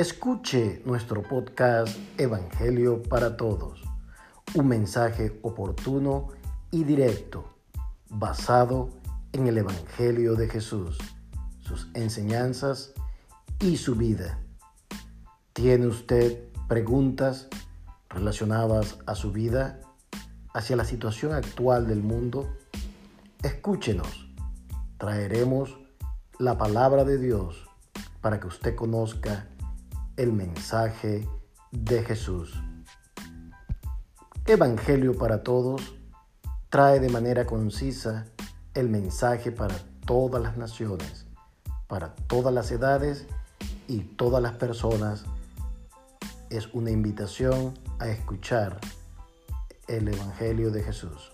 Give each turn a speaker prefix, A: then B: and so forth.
A: Escuche nuestro podcast Evangelio para Todos, un mensaje oportuno y directo, basado en el Evangelio de Jesús, sus enseñanzas y su vida. ¿Tiene usted preguntas relacionadas a su vida, hacia la situación actual del mundo? Escúchenos. Traeremos la palabra de Dios para que usted conozca el mensaje de Jesús. Evangelio para todos trae de manera concisa el mensaje para todas las naciones, para todas las edades y todas las personas. Es una invitación a escuchar el Evangelio de Jesús.